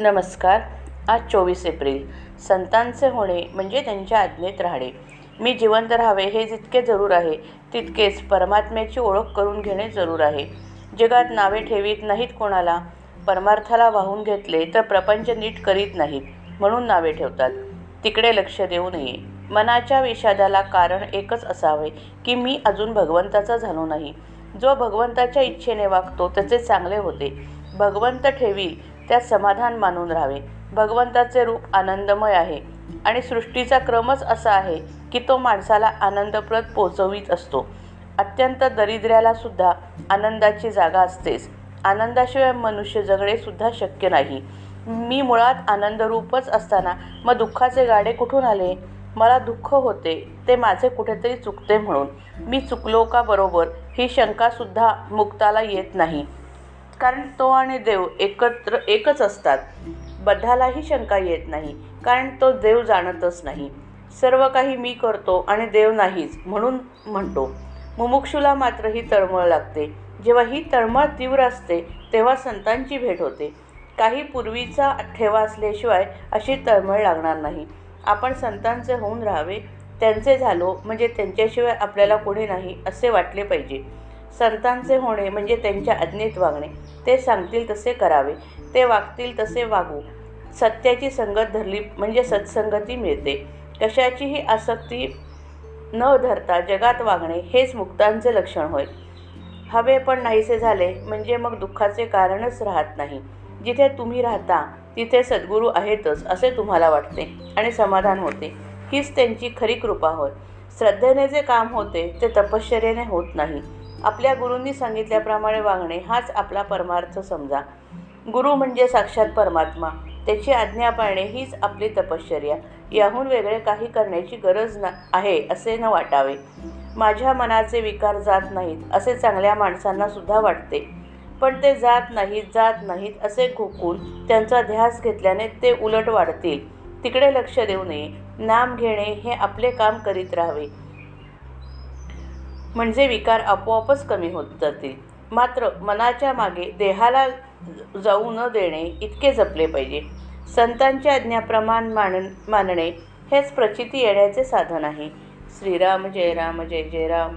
नमस्कार. आज चोवीस एप्रिल. संतांचे होणे म्हणजे त्यांच्या आज्ञेत राहणे. मी जिवंत राहावे हे जितके जरूर आहे तितकेच परमात्म्याची ओळख करून घेणे जरूर आहे. जगात नावे ठेवीत नाहीत कोणाला. परमार्थाला वाहून घेतले तर प्रपंच नीट करीत नाहीत म्हणून नावे ठेवतात. तिकडे लक्ष देऊ नये. मनाच्या विषादाला कारण एकच असावे की मी अजून भगवंताचा झालो नाही. जो भगवंताच्या इच्छेने वागतो त्याचे चांगले होते. भगवंत ठेवी त्यात समाधान मानून राहावे. भगवंताचे रूप आनंदमय आहे आणि सृष्टीचा क्रमच असा आहे की तो माणसाला आनंदप्रद पोचवीत असतो. अत्यंत दरिद्र्याला सुद्धा आनंदाची जागा असतेच. आनंदाशिवाय मनुष्य जगणे सुद्धा शक्य नाही. मी मुळात आनंदरूपच असताना मग दुःखाचे गाडे कुठून आले? मला दुःख होते ते माझे कुठेतरी चुकते म्हणून. मी चुकलो का बरोबर ही शंकासुद्धा मुक्ताला येत नाही. कारण तो आणि देव एकत्र एकच असतात. बद्धालाही शंका येत नाही कारण तो देव जाणतच नाही. सर्व काही मी करतो आणि देव नाहीच म्हणून म्हणतो. मुमुक्षूला मात्र ही तळमळ लागते. जेव्हा ही तळमळ तीव्र असते तेव्हा संतांची भेट होते. काही पूर्वीचा ठेवा असल्याशिवाय अशी तळमळ लागणार नाही. आपण संतांचे होऊन राहावे त्यांचे झालो म्हणजे त्यांच्याशिवाय आपल्याला कोणी नाही असे वाटले पाहिजे. संतांचे होणे म्हणजे त्यांच्या आज्ञेत वागणे. ते सांगतील तसे करावे. ते वागतील तसे वागू. सत्याची संगत धरली म्हणजे सत्संगती मिळते. कशाचीही आसक्ती न धरता जगात वागणे हेच मुक्तांचे लक्षण होय. हवे पण नाहीसे झाले म्हणजे मग दुःखाचे कारणच राहत नाही. जिथे तुम्ही राहता तिथे सद्गुरू आहेतच असे तुम्हाला वाटते आणि समाधान होते. हीच त्यांची खरी कृपा होय. श्रद्धेने जे काम होते ते तपश्चर्याने होत नाही. आपल्या गुरूंनी सांगितल्याप्रमाणे वागणे हाच आपला परमार्थ समजा. गुरु म्हणजे साक्षात परमात्मा. त्याची आज्ञा पाळणे हीच आपली तपश्चर्या. याहून वेगळे काही करण्याची गरज ना आहे असे न वाटावे. माझ्या मनाचे विकार जात नाहीत असे चांगल्या माणसांना सुद्धा वाटते. पण ते जात नाहीत जात नाहीत असे घोकून त्यांचा ध्यास घेतल्याने ते उलट वाढतील. तिकडे लक्ष देऊ नये. नाम घेणे हे आपले काम करीत राहावे. म्हणजे विकार आपोआपच कमी होत जातील. मात्र मनाच्या मागे देहाला जाऊ न देणे इतके जपले पाहिजे. संतांची आज्ञाप्रमाण मान मानणे हेच प्रचिती येण्याचे साधन आहे. श्रीराम जय राम जय जय राम.